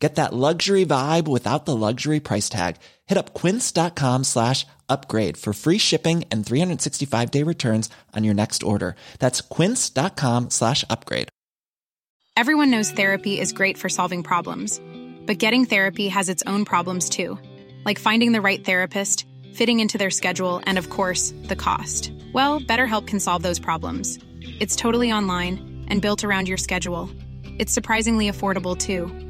Get that luxury vibe without the luxury price tag. Hit up quince.com slash upgrade for free shipping and 365 day returns on your next order. That's quince.com slash upgrade. Everyone knows therapy is great for solving problems, but getting therapy has its own problems too, like finding the right therapist, fitting into their schedule, and of course, the cost. Well, BetterHelp can solve those problems. It's totally online and built around your schedule. It's surprisingly affordable too.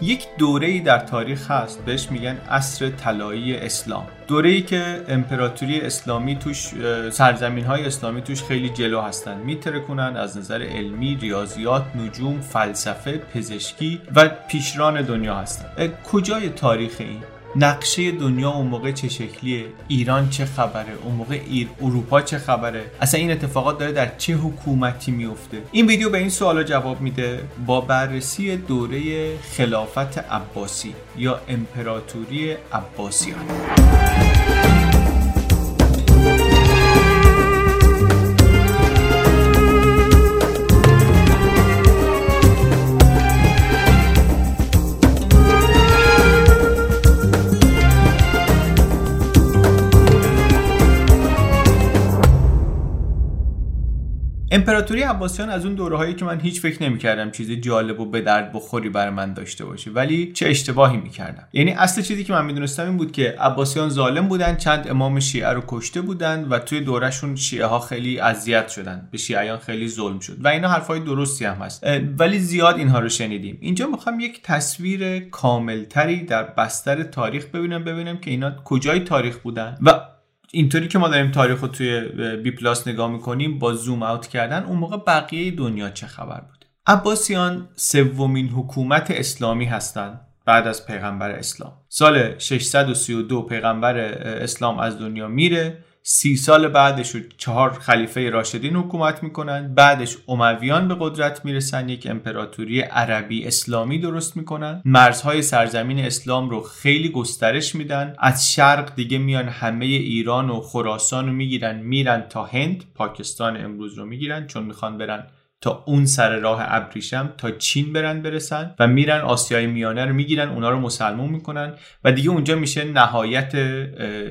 یک دوره ای در تاریخ هست بهش میگن عصر طلایی اسلام. دوره ای که امپراتوری اسلامی توش سرزمین های اسلامی توش خیلی جلو هستن. میترکونن از نظر علمی ریاضیات نجوم فلسفه پزشکی و پیشران دنیا هستن. کجای تاریخ این؟ نقشه دنیا اون موقع چه شکلیه؟ ایران چه خبره؟ اون موقع ایر اروپا چه خبره؟ اصلا این اتفاقات داره در چه حکومتی میفته؟ این ویدیو به این سوالا جواب میده با بررسی دوره خلافت عباسی یا امپراتوری عباسیان. امپراتوری عباسیان از اون دوره هایی که من هیچ فکر نمی‌کردم چیز جالب و به درد بخوری برای من داشته باشه ولی چه اشتباهی می‌کردم. یعنی اصل چیزی که من می‌دونستم این بود که عباسیان ظالم بودن چند امام شیعه رو کشته بودن و توی دورهشون شیعه ها خیلی اذیت شدن به شیعیان خیلی ظلم شد و اینا حرفای درستی هم هست. ولی زیاد اینها رو شنیدیم. اینجا می‌خوام یک تصویر کاملتری در بستر تاریخ ببینم ببینم که اینا کجای تاریخ بودن و اینطوری که ما داریم تاریخ رو توی بی پلاس نگاه می‌کنیم با زوم اوت کردن اون موقع بقیه دنیا چه خبر بوده؟ عباسیان سومین حکومت اسلامی هستند بعد از پیغمبر اسلام. سال 632 پیغمبر اسلام از دنیا میره. سی سال بعدش رو چهار خلیفه راشدین حکومت می‌کنن. بعدش امویان به قدرت می‌رسن یک امپراتوری عربی اسلامی درست می‌کنن. مرزهای سرزمین اسلام رو خیلی گسترش میدن. از شرق دیگه میان همه ایران و خراسان رو می‌گیرن میرن تا هند. پاکستان امروز رو می‌گیرن چون می‌خوان برن تا اون سر راه ابریشم تا چین برن برسن و میرن آسیای میانه رو می‌گیرن اونا رو مسلمون می‌کنن و دیگه اونجا میشه نهایت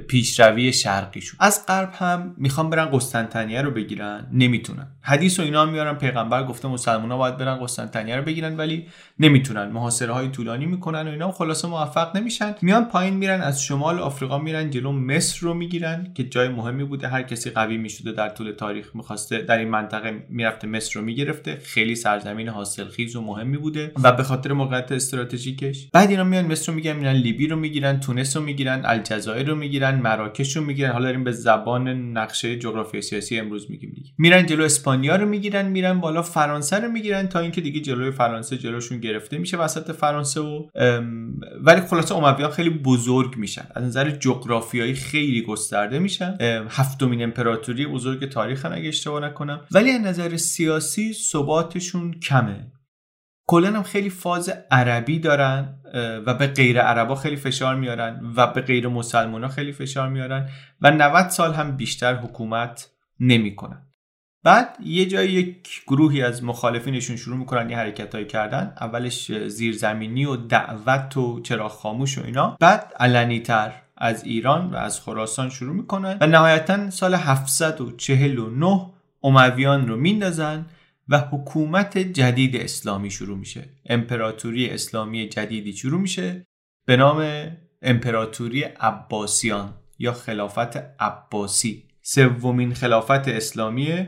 پیشروی شرقیشون. از غرب هم می‌خوان برن قسطنطنیه رو بگیرن نمی‌تونن. حدیث و اینا میارن پیغمبر گفته مسلمونا باید برن قسطنطنیه رو بگیرن ولی نمی‌تونن. محاصره های طولانی می‌کنن و اینا خلاصه موفق نمیشن. میان پایین میرن از شمال آفریقا میرن جلو مصر رو می‌گیرن که جای مهمی بوده. هر کسی قوی می‌شده در طول تاریخ می‌خواسته در این منطقه می‌رفته مصر رو می‌گرفته خیلی سرزمین حاصلخیز و مهمی بوده و به خاطر موقعیت استراتژیکش. بعد اینا میان مصر رو می‌گیرن میرن لیبی رو می‌گیرن تونس رو می‌گیرن الجزایر رو می‌گیرن مراکش رو می‌گیرن. حالا داریم به زبان نقشه جغرافی سیاسی امروز میگیم دیگه. میرن جلو اسپانیا رو می‌گیرن میرن بالا فرانسه رو می‌گیرن تا اینکه دیگه جلوی فرانسه جلوشون گرفته میشه وسط فرانسه و ولی خلاصه امویان خیلی بزرگ میشن. از نظر جغرافیایی خیلی گسترده میشن. هفتمین امپراتوری بزرگ تاریخ اگه اشتباه نکنم. ولی از نظر سیاسی ثباتشون کمه. کلا هم خیلی فاز عربی دارن و به غیر عربا خیلی فشار میارن و به غیر مسلمان خیلی فشار میارن و 90 سال هم بیشتر حکومت نمی‌کنن. بعد یه جای یک گروهی از مخالفینشون شروع می‌کنن یه حرکت کردن. اولش زیرزمینی و دعوت و چراغ خاموش و اینا. بعد علنی تر از ایران و از خراسان شروع می‌کنن و نهایتا سال 749 امویان رو میندازن. و حکومت جدید اسلامی شروع میشه. امپراتوری اسلامی جدیدی شروع میشه به نام امپراتوری عباسیان یا خلافت عباسی. سومین خلافت اسلامی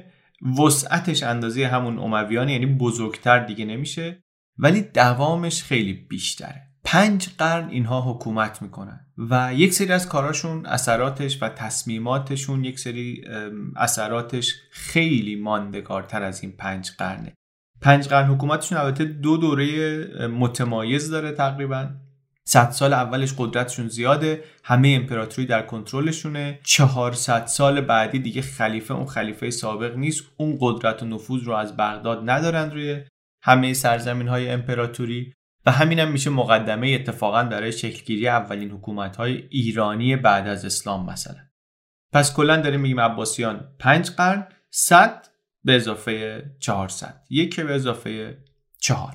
وسعتش اندازه همون امویان یعنی بزرگتر دیگه نمیشه ولی دوامش خیلی بیشتره. پنج قرن اینها حکومت می‌کنن و یک سری از کاراشون اثراتش و تصمیماتشون یک سری اثراتش خیلی ماندگارتر از این پنج قرنه. پنج قرن حکومتشون البته دو دوره متمایز داره تقریبا. صد سال اولش قدرتشون زیاده همه امپراتوری در کنترلشونه. 400 سال بعدی دیگه خلیفه اون خلیفه سابق نیست. اون قدرت و نفوذ رو از بغداد ندارن روی همه سرزمین های امپراتوری. و همینم هم میشه مقدمه اتفاقا برای شکلگیری اولین حکومت های ایرانی بعد از اسلام مثلا. پس کلا داریم میگیم عباسیان پنج قرن 100 به اضافه 400 یک به اضافه چهار.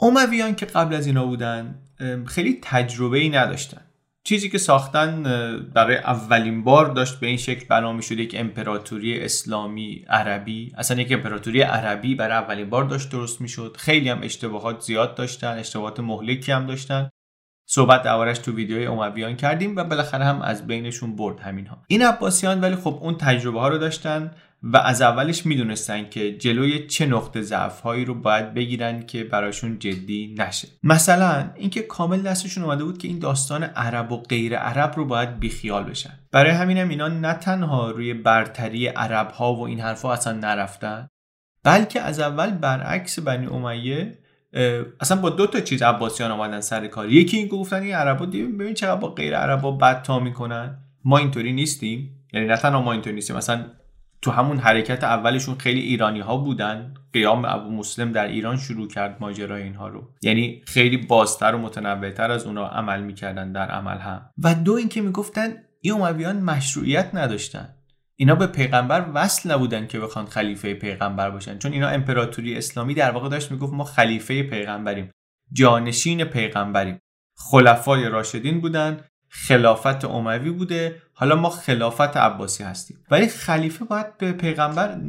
امویان که قبل از اینا بودن خیلی تجربه ای نداشتن. چیزی که ساختن برای اولین بار داشت به این شکل بنا شد یک امپراتوری اسلامی عربی. اصلا یک امپراتوری عربی برای اولین بار داشت درست می‌شد. خیلی هم اشتباهات زیاد داشتن اشتباهات مهلکی هم داشتن. صحبت دوارش تو ویدیوی امویان کردیم و بالاخره هم از بینشون برد همین ها این عباسیان ولی خب اون تجربه ها رو داشتن. و از اولش می‌دونستن که جلوی چه نقطه ضعف هایی رو باید بگیرن که براشون جدی نشه. مثلا اینکه کامل دستشون اومده بود که این داستان عرب و غیر عرب رو باید بیخیال بشن. برای همینم اینا نه تنها روی برتری عرب ها و این حرفها اصلا نرفتن بلکه از اول برعکس بنی امیه اصلا با دو تا چیز عباسیان آمدن سر کار. یکی این گفتن این عربا ببین چقدر با غیر عربا بد تا می‌کنن. ما اینطوری نیستیم. یعنی نه تنها ما اینطوری نیستیم مثلا تو همون حرکت اولشون خیلی ایرانی ها بودن. قیام ابو مسلم در ایران شروع کرد ماجرای اینها رو. یعنی خیلی بازتر و متنوعتر از اونا عمل می‌کردن در عمل هم. و دو اینکه می‌گفتن این امویان مشروعیت نداشتن. اینا به پیغمبر وصل نبودن که بخوان خلیفه پیغمبر باشن. چون اینا امپراتوری اسلامی در واقع داشت می‌گفت ما خلیفه پیغمبریم. جانشین پیغمبریم. خلفای راشدین بودن. خلافت اموی بوده. حالا ما خلافت عباسی هستیم. ولی خلیفه باید به پیغمبر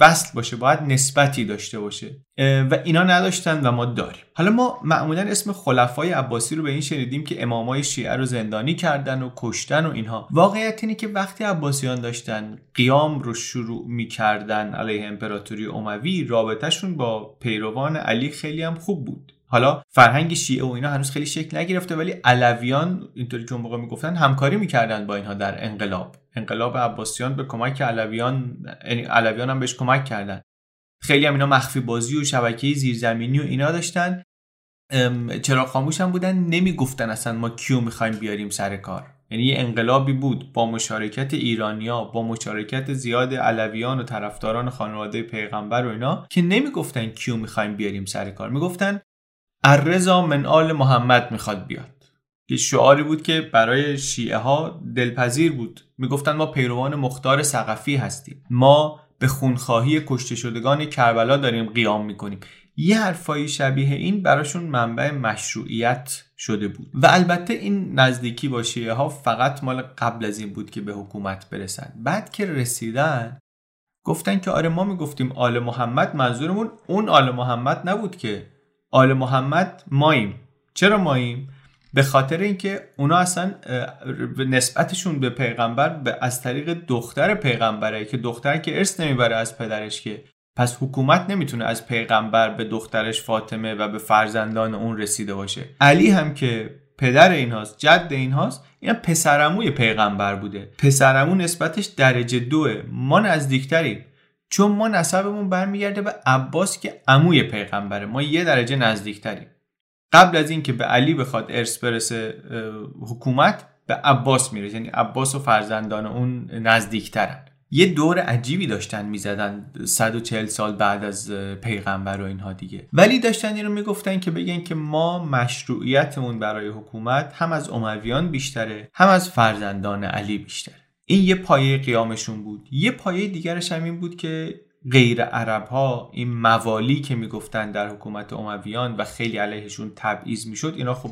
وصل باشه باید نسبتی داشته باشه. و اینا نداشتن و ما داریم. حالا ما معمولا اسم خلفای عباسی رو به این شنیدیم که امامای شیعه رو زندانی کردن و کشتن و اینها. واقعیت اینه که وقتی عباسیان داشتن قیام رو شروع می‌کردن علیه امپراتوری اموی رابطهشون با پیروان علی خیلی هم خوب بود. حالا فرهنگ شیعه و اینا هنوز خیلی شکل نگرفته ولی علویان اینطوری که اون موقع می‌گفتن همکاری می‌کردن با اینها در انقلاب. انقلاب عباسیان به کمک علویان یعنی علویان هم بهش کمک کردن. خیلی هم اینا مخفی بازی و شبکه زیرزمینی و اینا داشتن. چرا خاموش هم بودن. نمی‌گفتن اصلا ما کیو می‌خوایم بیاریم سر کار. یعنی یه انقلابی بود با مشارکت ایرانیا با مشارکت زیاد علویان و طرفداران خانواده پیغمبر و اینا که نمی‌گفتن کیو می‌خوایم بیاریم سر کار. می‌گفتن الرضا من آل محمد می‌خواد بیاد. که شعاری بود که برای شیعه ها دلپذیر بود. می‌گفتن ما پیروان مختار سقفی هستیم. ما به خونخواهی کشته شدگان کربلا داریم قیام می‌کنیم. یه حرفایی شبیه این براشون منبع مشروعیت شده بود. و البته این نزدیکی با شیعه ها فقط مال قبل از این بود که به حکومت برسن. بعد که رسیدن گفتن که آره ما می‌گفتیم آل محمد منظورمون اون آل محمد نبود که آل محمد ماییم. چرا ماییم؟ به خاطر اینکه اونا اصلا نسبتشون به پیغمبر به از طریق دختر پیغمبره که دختر که ارث نمی‌بره از پدرش که پس حکومت نمی‌تونه از پیغمبر به دخترش فاطمه و به فرزندان اون رسیده باشه. علی هم که پدر اینهاست جد اینهاست این پسرموی پیغمبر بوده. پسرمو نسبتش درجه دوه. ما نزدیکتریم. چون ما نسبمون برمیگرده به عباس که عموی پیغمبره. ما یه درجه نزدیکتریم. قبل از اینکه به علی بخواد ارث برسه حکومت به عباس می‌رسه. یعنی عباس و فرزندان اون نزدیکترن. یه دور عجیبی داشتن می‌زدن 140 سال بعد از پیغمبر و اینها دیگه. ولی داشتن این رو می‌گفتن که بگن که ما مشروعیتمون برای حکومت هم از امویان بیشتره هم از فرزندان علی بیشتره. این یه پایه قیامشون بود. یه پایه دیگرش هم این بود که غیر عرب ها این موالی که می‌گفتن در حکومت امویان و خیلی علیهشون تبعیض می‌شد اینا خب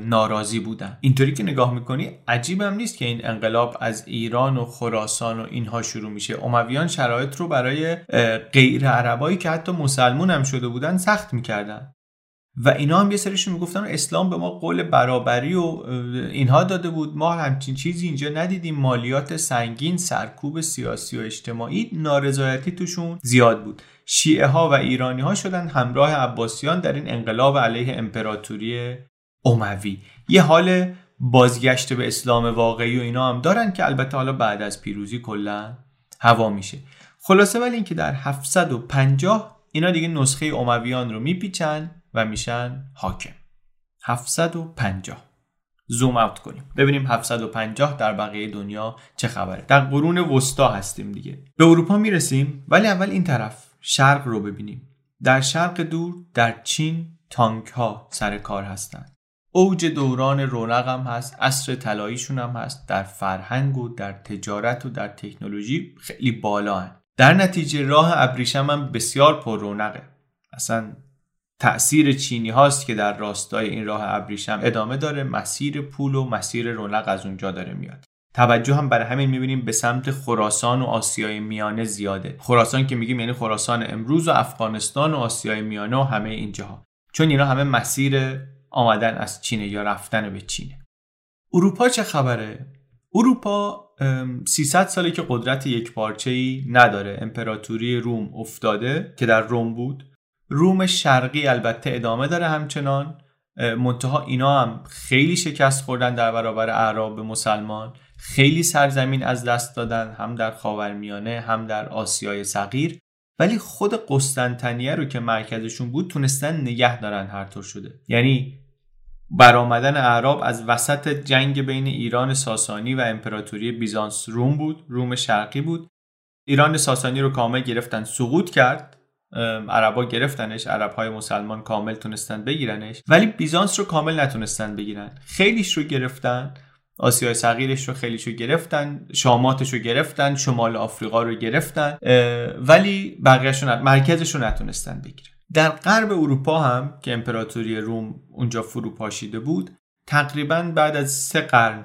ناراضی بودن. اینطوری که نگاه می‌کنی عجیب هم نیست که این انقلاب از ایران و خراسان و اینها شروع میشه. امویان شرایط رو برای غیر عربایی که حتی مسلمون هم شده بودن سخت می‌کردن. و اینا هم یه سریشون می‌گفتن اسلام به ما قول برابری و اینها داده بود. ما همچین چیزی اینجا ندیدیم. مالیات سنگین سرکوب سیاسی و اجتماعی نارضایتی توشون زیاد بود. شیعه ها و ایرانی ها شدن همراه عباسیان در این انقلاب علیه امپراتوری اموی. یه حال بازگشت به اسلام واقعی و اینا هم دارن که البته حالا بعد از پیروزی کلا هوا میشه. خلاصه ولی اینکه در 750 اینا دیگه نسخه امویان رو میپیچن. و میشن حاکم. 750 زوم اوت کنیم. ببینیم 750 در بقیه دنیا چه خبره. در قرون وسطا هستیم دیگه. به اروپا می‌رسیم ولی اول این طرف شرق رو ببینیم. در شرق دور در چین تانک ها سر کار هستند اوج دوران رونق هم هست عصر طلاییشون هم هست. در فرهنگ و در تجارت و در تکنولوژی خیلی بالا هن. در نتیجه راه ابریشم هم بسیار پر رونقه. اصلا تأثیر چینی هاست که در راستای این راه ابریشم ادامه داره مسیر پول و مسیر رونق از اونجا داره میاد. توجه هم برای همین می‌بینیم به سمت خراسان و آسیای میانه زیاده. خراسان که میگیم یعنی خراسان امروز و افغانستان و آسیای میانه و همه اینجاها. چون اینا همه مسیر آمدن از چینه یا رفتن به چینه. اروپا چه خبره؟ اروپا 300 سالی که قدرت یک پارچه نداره. امپراتوری روم افتاده که در روم بود. روم شرقی البته ادامه داره همچنان. منتها اینا هم خیلی شکست خوردن در برابر اعراب مسلمان. خیلی سرزمین از دست دادن هم در خاورمیانه هم در آسیای صغیر. ولی خود قسطنطنیه رو که مرکزشون بود تونستن نگه دارن هر طور شده. یعنی برآمدن اعراب از وسط جنگ بین ایران ساسانی و امپراتوری بیزانس روم بود روم شرقی بود. ایران ساسانی رو کامل گرفتن سقوط کرد. عربا گرفتنش عرب های مسلمان کامل تونستن بگیرنش ولی بیزانس رو کامل نتونستن بگیرن. خیلیش رو گرفتن آسیای صغیرش رو خیلیش رو گرفتن شاماتش رو گرفتن شمال آفریقا رو گرفتن ولی بقیهش مرکزش رو نتونستن بگیرن. در غرب اروپا هم که امپراتوری روم اونجا فرو پاشیده بود تقریبا بعد از سه قرن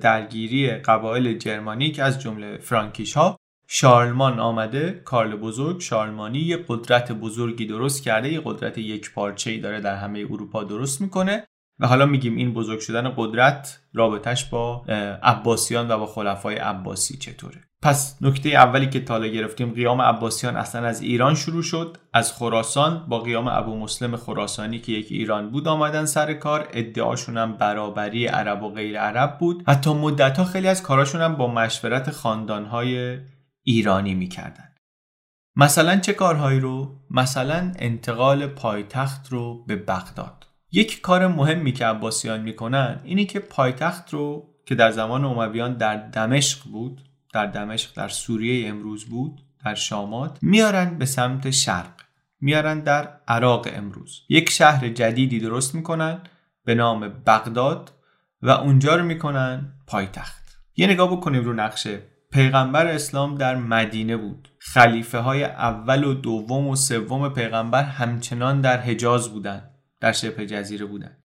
درگیری قبایل جرمانیک از جمله فرانکیش ها شارلمان آمده کارل بزرگ شارلمانی یه قدرت بزرگی درست کرده یه قدرت یک پارچه داره در همه اروپا درست می‌کنه و حالا میگیم این بزرگ شدن قدرت رابطش با عباسیان و با خلفای عباسی چطوره. پس نکته اولی که تالا گرفتیم قیام عباسیان اصلا از ایران شروع شد. از خراسان با قیام ابو مسلم خراسانی که یک ایران بود آمدن سر کار. ادعاشون هم برابری عرب و غیر عرب بود. حتی مدت ها خیلی از کاراشون هم با مشورت خاندانهای ایرانی می‌کردن. مثلا چه کارهایی رو؟ مثلا انتقال پایتخت رو به بغداد. یک کار مهمی که عباسیان می‌کنن اینی که پایتخت رو که در زمان امویان در دمشق بود در دمشق در سوریه امروز بود در شامات میارن به سمت شرق. میارن در عراق امروز. یک شهر جدیدی درست می‌کنن به نام بغداد و اونجا رو می‌کنن پایتخت. یه نگاه بکنیم رو نقشه پیغمبر اسلام در مدینه بود. خلیفه های اول و دوم و سوم پیغمبر همچنان در حجاز بودند در شبه جزیره بودند.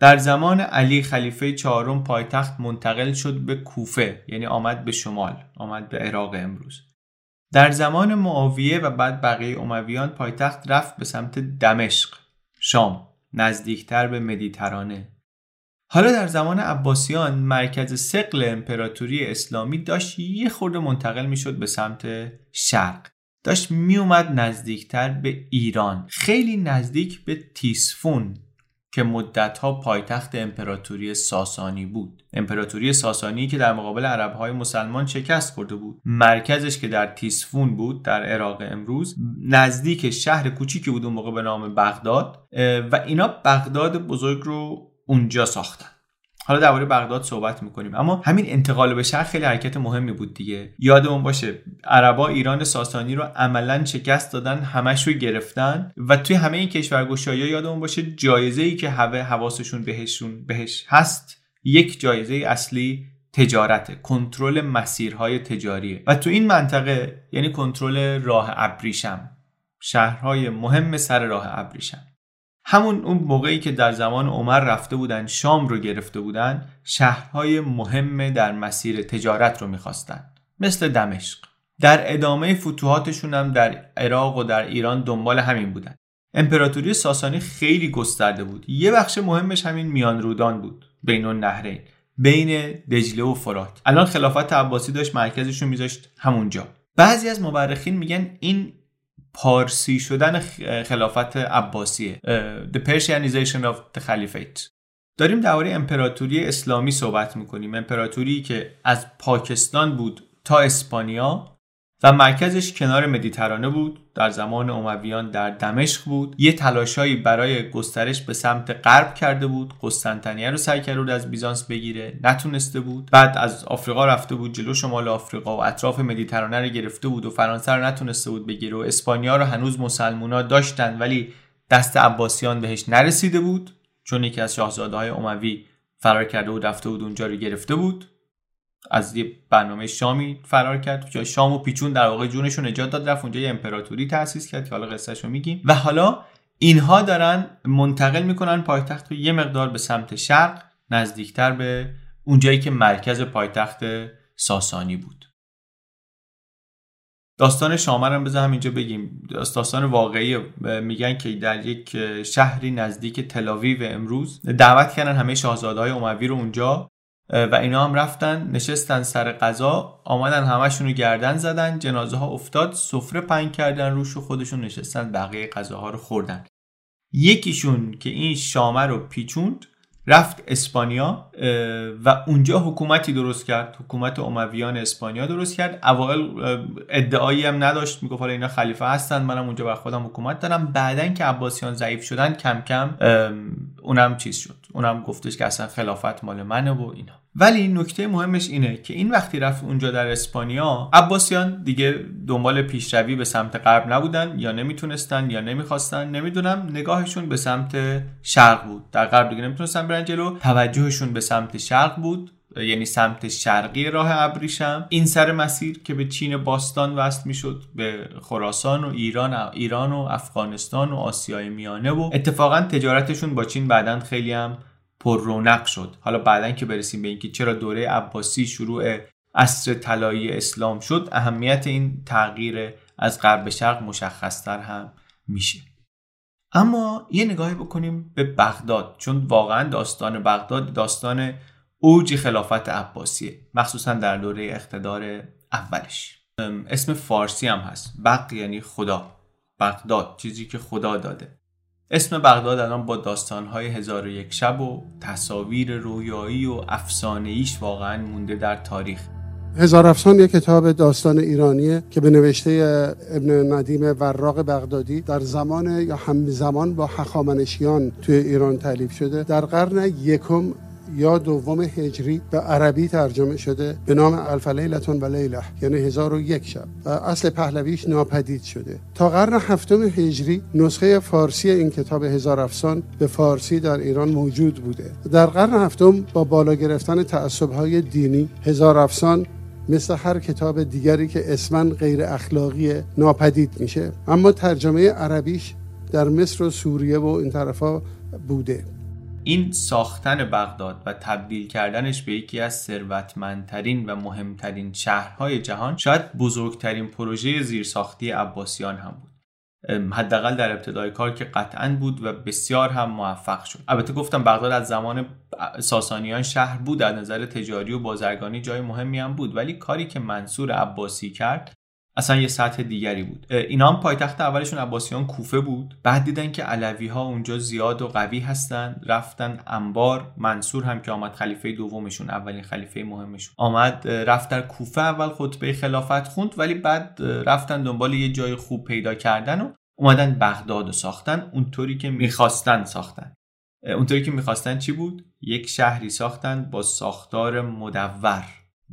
در زمان علی خلیفه چهارم پایتخت منتقل شد به کوفه یعنی آمد به شمال آمد به عراق امروز. در زمان معاویه و بعد بقیه امویان پایتخت رفت به سمت دمشق شام نزدیکتر به مدیترانه. حالا در زمان عباسیان مرکز سقل امپراتوری اسلامی داشت یه خورده منتقل می‌شد به سمت شرق. داشت میومد نزدیکتر به ایران. خیلی نزدیک به تیسفون که مدتها پایتخت امپراتوری ساسانی بود. امپراتوری ساسانی که در مقابل عربهای مسلمان شکست خورده بود. مرکزش که در تیسفون بود در عراق امروز نزدیک شهر کوچیکی بود اون موقع به نام بغداد و اینا بغداد بزرگ رو اونجا ساختن. حالا درباره بغداد صحبت می‌کنیم. اما همین انتقال به شهر خیلی حرکت مهمی بود دیگه. یادمون باشه عربا ایران ساسانی رو عملا شکست دادن همش رو گرفتن و توی همه این کشورگشایی یادمون باشه جایزه ای که همه حواسشون بهشون بهش هست یک جایزه اصلی تجارت کنترل مسیرهای تجاریه. و تو این منطقه یعنی کنترل راه ابریشم شهرهای مهم سر راه ابریشم. همون اون موقعی که در زمان عمر رفته بودن شام رو گرفته بودن شهرهای مهم در مسیر تجارت رو می‌خواستن مثل دمشق. در ادامه فتوحاتشون هم در عراق و در ایران دنبال همین بودن. امپراتوری ساسانی خیلی گسترده بود. یه بخش مهمش همین میان رودان بود بین النهرین بین دجله و فرات الان خلافت عباسی داشت مرکزش رو میذاشت همونجا. بعضی از مورخین میگن این پارسی شدن خلافت عباسیه. The Persianization of the Caliphate داریم درباره امپراتوری اسلامی صحبت می‌کنیم. امپراتوری که از پاکستان بود تا اسپانیا و مرکزش کنار مدیترانه بود. در زمان امویان در دمشق بود. یه تلاشایی برای گسترش به سمت غرب کرده بود. قسطنطنیه رو سعی کرد از بیزانس بگیره. نتونسته بود. بعد از آفریقا رفته بود جلو شمال آفریقا و اطراف مدیترانه رو گرفته بود و فرانسه رو نتونسته بود بگیره و اسپانیا رو هنوز مسلمونا داشتن ولی دست عباسیان بهش نرسیده بود. چون یکی از شاهزاده های اموی فرار کرده بود رفته بود اونجا رو گرفته بود. از یه برنامه شامی فرار کرد جای شام و پیچون در واقع جونشون نجات داد رفت اونجا یه امپراتوری تأسیس کرد که حالا قصهشو میگیم. و حالا اینها دارن منتقل می‌کنن پایتخت رو یه مقدار به سمت شرق نزدیکتر به اونجایی که مرکز پایتخت ساسانی بود. داستان شامر هم بذارم اینجا بگیم. داستان واقعی میگن که در یک شهری نزدیک تلاویو امروز دعوت کردن همه شاهزاده های اموی رو اونجا و اینا هم رفتن نشستن سر غذا آمدن همشون رو گردن زدن جنازه ها افتاد سفره پنگ کردن روش و خودشون نشستن بقیه غذاها رو خوردن. یکیشون که این شامه رو پیچوند رفت اسپانیا و اونجا حکومتی درست کرد. حکومت امویان اسپانیا درست کرد. اوائل ادعایی هم نداشت می‌گفت حالا اینا خلیفه هستن منم اونجا بر خودم حکومت دارم. بعدا که عباسیان ضعیف شدن کم کم اونم چیز شد. اونم گفتش که اصلا خلافت مال منه و اینا. ولی نکته مهمش اینه که این وقتی رفت اونجا در اسپانیا عباسیان دیگه دنبال پیشروی به سمت غرب نبودن یا نمی‌تونستن یا نمی‌خواستن. نمی‌دونم نگاهشون به سمت شرق بود. در غرب دیگه نمی‌تونستن برن جلو. توجهشون به سمت شرق بود یعنی سمت شرقی راه ابریشم. این سر مسیر که به چین باستان وصل می‌شد به خراسان و ایران ایران و افغانستان و آسیای میانه و اتفاقا تجارتشون با چین بعدا خیلی هم پر رونق شد. حالا بعدا که برسیم به اینکه چرا دوره عباسی شروع عصر طلایی اسلام شد اهمیت این تغییر از غرب به شرق مشخصتر هم میشه. اما یه نگاهی بکنیم به بغداد چون واقعا داستان بغداد داستان اوج خلافت عباسیه مخصوصا در دوره اقتدار اولش. اسم فارسی هم هست. بق یعنی خدا. بغداد چیزی که خدا داده. اسم بغداد الان با داستانهای هزار و یک شب و تصاویر رویایی و افسانه ایش واقعا مونده در تاریخ. هزار افسان یک کتاب داستان ایرانیه که به نوشته ابن ندیم وراق بغدادی در زمان یا همزمان با حخامنشیان توی ایران تعلیف شده. در قرن یکم یا دوم هجری به عربی ترجمه شده به نام الف لیلتون و لیله یعنی هزار و یک شب. و اصل پهلویش ناپدید شده. تا قرن هفتم هجری نسخه فارسی این کتاب هزار افسان به فارسی در ایران موجود بوده. در قرن هفتم با بالا گرفتن تعصبهای دینی هزار افسان مثل هر کتاب دیگری که اسمن غیر اخلاقی ناپدید میشه اما ترجمه عربیش در مصر و سوریه و این طرفا بوده. این ساختن بغداد و تبدیل کردنش به یکی از ثروتمندترین و مهمترین شهرهای جهان شاید بزرگترین پروژه زیرساختی عباسیان هم بود. حداقل در ابتدای کار که قطعا بود و بسیار هم موفق شد. البته گفتم بغداد از زمان ساسانیان شهر بود از نظر تجاری و بازرگانی جای مهمی هم بود ولی کاری که منصور عباسی کرد اصلا یه سطح دیگری بود. اینا هم پایتخت اولشون عباسیان کوفه بود. بعد دیدن که علوی ها اونجا زیاد و قوی هستن رفتن انبار منصور هم که آمد خلیفه دومشون اولین خلیفه مهمشون. آمد رفت در کوفه اول خطبه خلافت خوند ولی بعد رفتن دنبال یه جای خوب پیدا کردن و اومدن بغداد رو ساختن. اونطوری که می‌خواستن ساختن. اونطوری که می‌خواستن چی بود؟ یک شهری ساختن با ساختار مدور.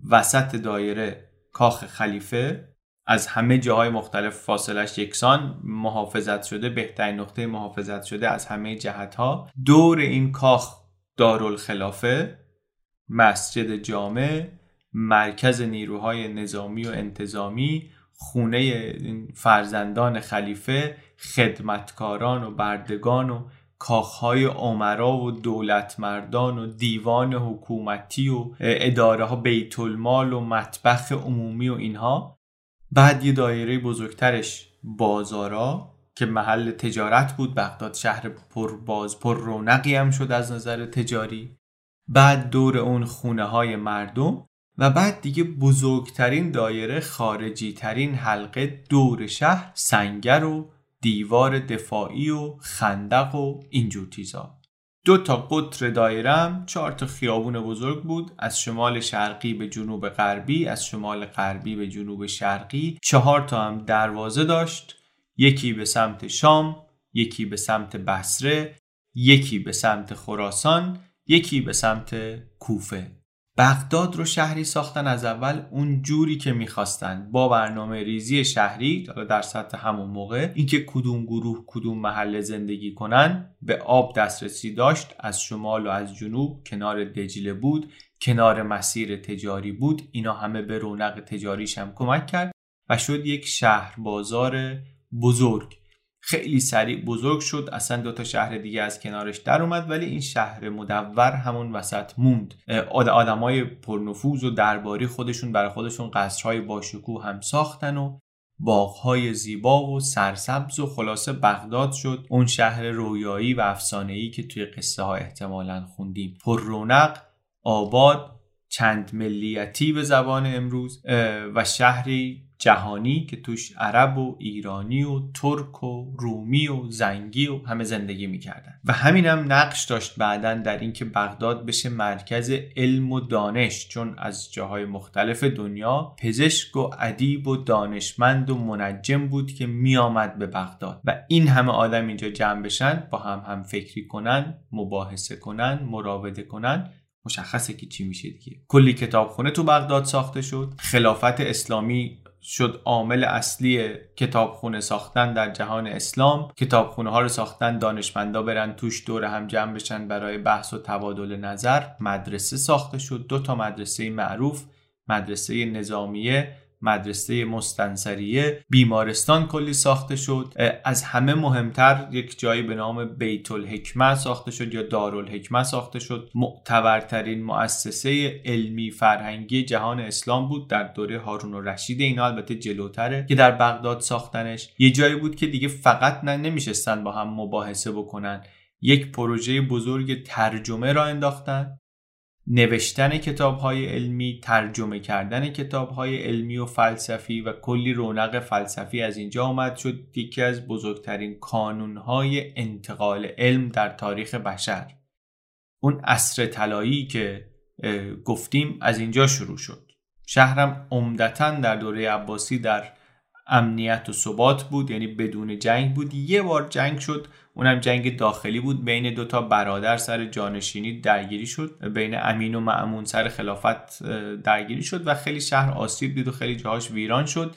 وسط دایره کاخ خلیفه. از همه جاهای مختلف فاصلش یکسان محافظت شده بهترین نقطه محافظت شده از همه جهت ها دور این کاخ دارالخلافه مسجد جامع مرکز نیروهای نظامی و انتظامی خونه فرزندان خلیفه خدمتکاران و بردگان و کاخهای عمرا و دولتمردان و دیوان حکومتی و اداره ها بیت المال و مطبخ عمومی و اینها. بعد یه دایره بزرگترش بازارا که محل تجارت بود بغداد شهر باز پر رونقی هم شد از نظر تجاری. بعد دور اون خونه های مردم و بعد دیگه بزرگترین دایره خارجی ترین حلقه دور شهر سنگر و دیوار دفاعی و خندق و اینجور چیزا. دو تا قطر دایرم چهار تا خیابون بزرگ بود. از شمال شرقی به جنوب غربی از شمال غربی به جنوب شرقی. چهار تا هم دروازه داشت. یکی به سمت شام یکی به سمت بصره یکی به سمت خراسان یکی به سمت کوفه. بغداد رو شهری ساختن از اول اون جوری که می‌خواستن. با برنامه ریزی شهری در سطح همون موقع اینکه کدوم گروه کدوم محله زندگی کنن به آب دسترسی داشت. از شمال و از جنوب کنار دجله بود کنار مسیر تجاری بود. اینا همه به رونق تجاریش هم کمک کرد و شد یک شهر بازار بزرگ. خیلی سریع بزرگ شد. اصلا دو تا شهر دیگه از کنارش در اومد ولی این شهر مدور همون وسط موند. آدمای پرنفوذ و درباری خودشون برای خودشون قصرهای باشکوه هم ساختن و باغهای زیبا و سرسبز و خلاصه بغداد شد. اون شهر رویایی و افسانه‌ای که توی قصه ها احتمالا خوندیم. پر رونق آباد چند ملیتی به زبان امروز و شهری جهانی که توش عرب و ایرانی و ترک و رومی و زنگی و همه زندگی می‌کردن. و همینم هم نقش داشت بعدا در اینکه بغداد بشه مرکز علم و دانش چون از جاهای مختلف دنیا پزشک و ادیب و دانشمند و منجم بود که میآمد به بغداد. و این همه آدم اینجا جمع بشن با هم هم فکری کنن مباحثه کنن مراوده کنن مشخصه که چی میشه دیگه. کلی کتابخونه تو بغداد ساخته شد. خلافت اسلامی شد عامل اصلی کتابخونه ساختن در جهان اسلام. کتابخونه ها رو ساختن دانشمندا برن توش دور هم جمع بشن برای بحث و تبادل نظر. مدرسه ساخته شد. دو تا مدرسه معروف. مدرسه نظامیه مدرسه مستنصریه بیمارستان کلی ساخته شد. از همه مهمتر یک جایی به نام بیت الحکمه ساخته شد یا دارالحکمه ساخته شد. معتبرترین مؤسسه علمی فرهنگی جهان اسلام بود در دوره هارون و رشید اینا البته جلوتره که در بغداد ساختنش. یه جایی بود که دیگه فقط نمیشستن با هم مباحثه بکنن. یک پروژه بزرگ ترجمه را انداختن. نوشتن کتاب های علمی ترجمه کردن کتاب های علمی و فلسفی و کلی رونق فلسفی از اینجا آمد شد. یکی از بزرگترین کانون های انتقال علم در تاریخ بشر. اون عصر طلایی که گفتیم از اینجا شروع شد. شهرم عمدتا در دوره عباسی در امنیت و ثبات بود یعنی بدون جنگ بود. یه بار جنگ شد اونم جنگ داخلی بود. بین دو تا برادر سر جانشینی درگیری شد. بین امین و معمون سر خلافت درگیری شد و خیلی شهر آسیب دید و خیلی جاهاش ویران شد.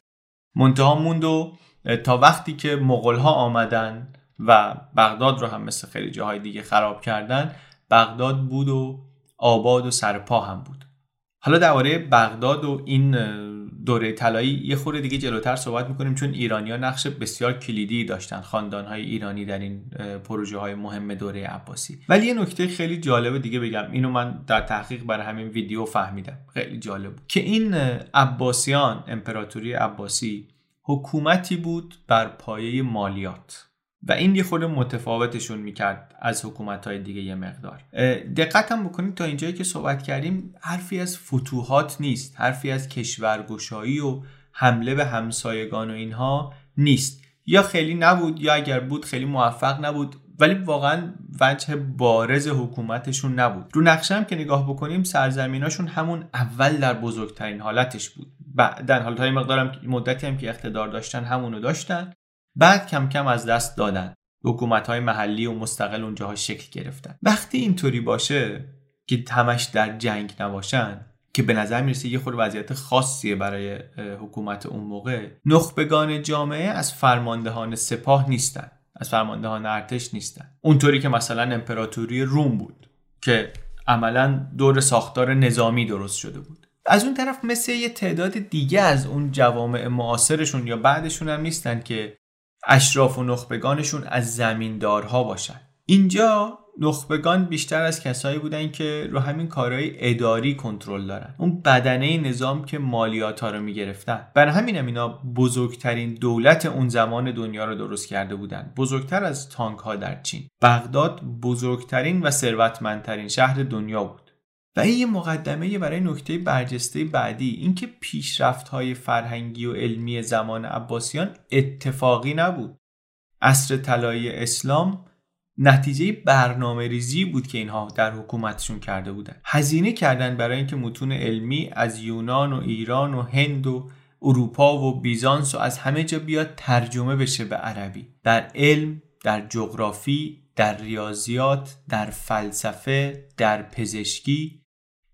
منتها موند و تا وقتی که مغول ها آمدن و بغداد رو هم مثل خیلی جاهای دیگه خراب کردن بغداد بود و آباد و سرپا هم بود. حالا درباره بغداد و این دوره طلایی یه خورده دیگه جلوتر صحبت می‌کنیم چون ایرانیا نقش بسیار کلیدی داشتن. خاندان های ایرانی در این پروژه های مهم دوره عباسی. ولی یه نکته خیلی جالب دیگه بگم. اینو من در تحقیق برای همین ویدیو فهمیدم. خیلی جالب. که این عباسیان امپراتوری عباسی حکومتی بود بر پایه مالیات. و این یه خورده متفاوتشون می‌کرد از حکومت های دیگه یه مقدار. دقت هم بکنید تا اینجایی که صحبت کردیم حرفی از فتوحات نیست حرفی از کشورگشایی و حمله به همسایگان و اینها نیست. یا خیلی نبود یا اگر بود خیلی موفق نبود ولی واقعا وجه بارز حکومتشون نبود. رو نقشه هم که نگاه بکنیم سرزمیناشون همون اول در بزرگترین حالتش بود. بعدن حالت های مقدارم مدتی هم که اقتدار داشتن همونو داشتن. بعد کم کم از دست دادن. حکومت های محلی و مستقل اونجاها شکل گرفتن. وقتی اینطوری باشه که همش در جنگ نباشن که به نظر می‌رسه یه خود وضعیت خاصیه برای حکومت اون موقع نخبگان جامعه از فرماندهان سپاه نیستن. از فرماندهان ارتش نیستن. اونطوری که مثلا امپراتوری روم بود که عملا دور ساختار نظامی درست شده بود. از اون طرف مثل یه تعداد دیگه از اون جوامع معاصرشون یا بعدشون هم نیستن که اشراف و نخبگانشون از زمیندارها باشن. اینجا نخبگان بیشتر از کسایی بودن که رو همین کارهای اداری کنترل دارن. اون بدنه نظام که مالیات ها رو می‌گرفتن. بر همین هم اینا بزرگترین دولت اون زمان دنیا رو درست کرده بودن. بزرگتر از تانک ها در چین. بغداد بزرگترین و ثروتمندترین شهر دنیا بود. و این یه مقدمه برای نکته برجسته بعدی. اینکه پیشرفت های فرهنگی و علمی زمان عباسیان اتفاقی نبود. عصر طلایی اسلام نتیجه برنامه ریزی بود که اینها در حکومتشون کرده بودن. هزینه کردن برای اینکه متون علمی از یونان و ایران و هند و اروپا و بیزانس و از همه جا بیاد ترجمه بشه به عربی. در علم در جغرافی در ریاضیات در فلسفه در پزشکی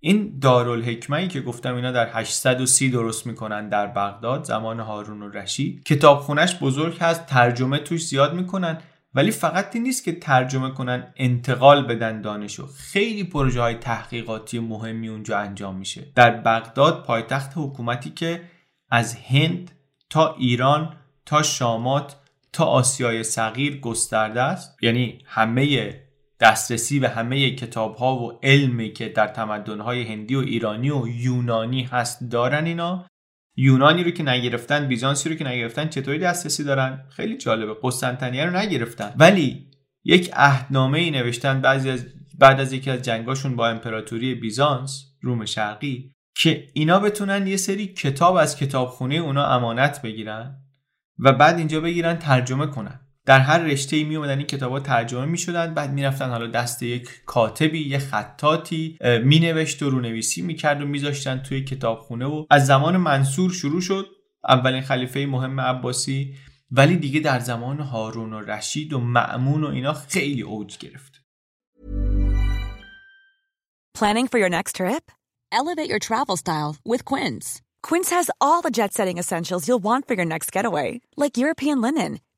این دارالحکمه‌ای که گفتم اینا در 830 درست می‌کنن در بغداد زمان هارون و رشید کتابخونش بزرگ هست ترجمه توش زیاد می‌کنن ولی فقط این نیست که ترجمه کنن انتقال بدن دانشو. خیلی پروژه های تحقیقاتی مهمی اونجا انجام میشه. در بغداد پایتخت حکومتی که از هند تا ایران تا شامات تا آسیای صغیر گسترده است یعنی همه دسترسی به همه کتاب ها و علمی که در تمدن های هندی و ایرانی و یونانی هست دارن اینا. یونانی رو که نگرفتن بیزانسی رو که نگرفتن چطوری دسترسی دارن؟ خیلی جالبه قسطنطنیه رو نگرفتن. ولی یک عهدنامه ای نوشتن بعضی از بعد از یکی از جنگاشون با امپراتوری بیزانس روم شرقی که اینا بتونن یه سری کتاب از کتابخونه اونا امانت بگیرن و بعد اینجا بگیرن ترجمه کنن. در هر رشته ای می اومدن این کتابا ترجمه می بعد می‌رفتن حالا دست یک کاتبی یه خطاتی می نوشت و رونویسی می‌کرد و میذاشتن توی کتابخونه و از زمان منصور شروع شد اولین خلیفه مهم عباسی ولی دیگه در زمان هارون و رشید و معمون و اینا خیلی اوج گرفت Planning for your next trip? Elevate your travel style with Quince. Quince has all the jet-setting essentials you'll want for your next getaway, like European linen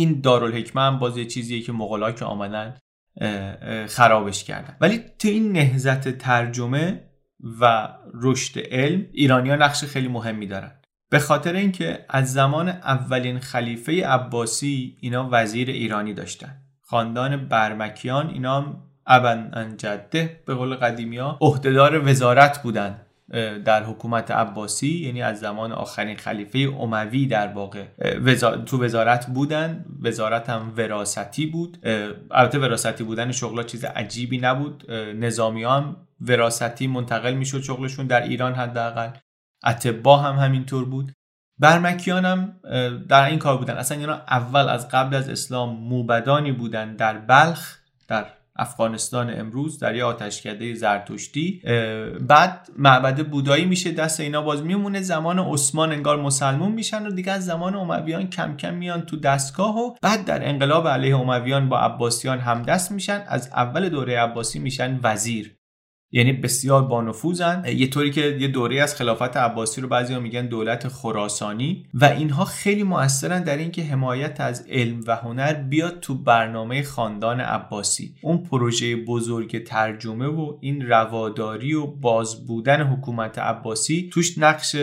این دارالحکمه هم باز یه چیزیه که مغلا که آمدن خرابش کردن. ولی تو این نهزت ترجمه و رشد علم ایرانیا نقش خیلی مهمی دارن. به خاطر اینکه از زمان اولین خلیفه عباسی اینا وزیر ایرانی داشتن. خاندان برمکیان اینا هم ابن انجده به قول قدیمی ها وزارت بودن. در حکومت عباسی یعنی از زمان آخرین خلیفه اموی در واقع تو وزارت بودن وزارت هم وراستی بود. البته وراستی بودن شغلا چیز عجیبی نبود. نظامی هم وراستی منتقل می‌شد شغلشون در ایران حداقل. اتبا هم همینطور بود. برمکیان هم در این کار بودن. اصلا اینا اول از قبل از اسلام موبدانی بودن در بلخ در افغانستان امروز در یه آتشکده زرتشتی. بعد معبد بودایی میشه دست اینا باز میمونه. زمان عثمان انگار مسلمون میشن و دیگه از زمان امویان کم کم میان تو دستگاه و بعد در انقلاب علیه امویان با عباسیان همدست میشن. از اول دوره عباسی میشن وزیر. یعنی بسیار بانفوذن. یه طوری که یه دوره از خلافت عباسی رو بعضیا میگن دولت خراسانی و اینها خیلی موثرن در اینکه حمایت از علم و هنر بیاد تو برنامه خاندان عباسی. اون پروژه بزرگ ترجمه و این رواداری و باز بودن حکومت عباسی توش نقش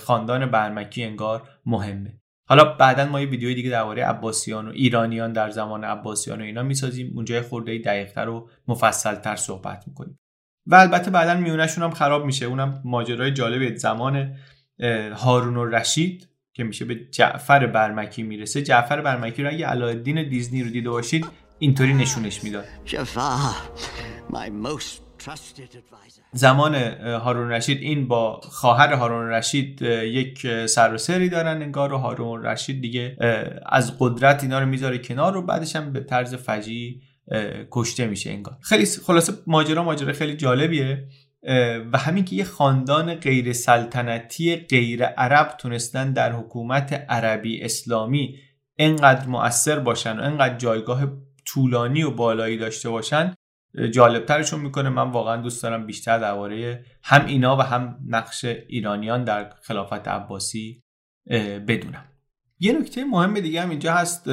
خاندان برمکی انگار مهمه. حالا بعدا ما یه ویدیوی دیگه درباره عباسیان و ایرانیان در زمان عباسیان و اینا می‌سازیم. اونجا خورده دقیقتر و مفصلتر صحبت می‌کنیم. و البته بعدا میونشون هم خراب میشه. اونم ماجرای جالب زمان هارون و رشید که میشه به جعفر برمکی می‌رسه. جعفر برمکی رو اگه علایالدین دیزنی رو دیده باشید اینطوری نشونش می‌داد. زمان هارون رشید این با خواهر هارون رشید یک سر و سری دارن انگار و هارون رشید دیگه از قدرت اینا رو می‌ذاره کنار و بعدش هم به طرز فجی کشته میشه انگار. خیلی خلاصه ماجرا ماجرا خیلی جالبیه. و همین که یه خاندان غیر سلطنتی غیر عرب تونستن در حکومت عربی اسلامی انقدر مؤثر باشن و انقدر جایگاه طولانی و بالایی داشته باشن جالبترشون می‌کنه. من واقعا دوست دارم بیشتر درباره هم اینا و هم نقش ایرانیان در خلافت عباسی بدونم. یه نکته مهم دیگه هم اینجا هست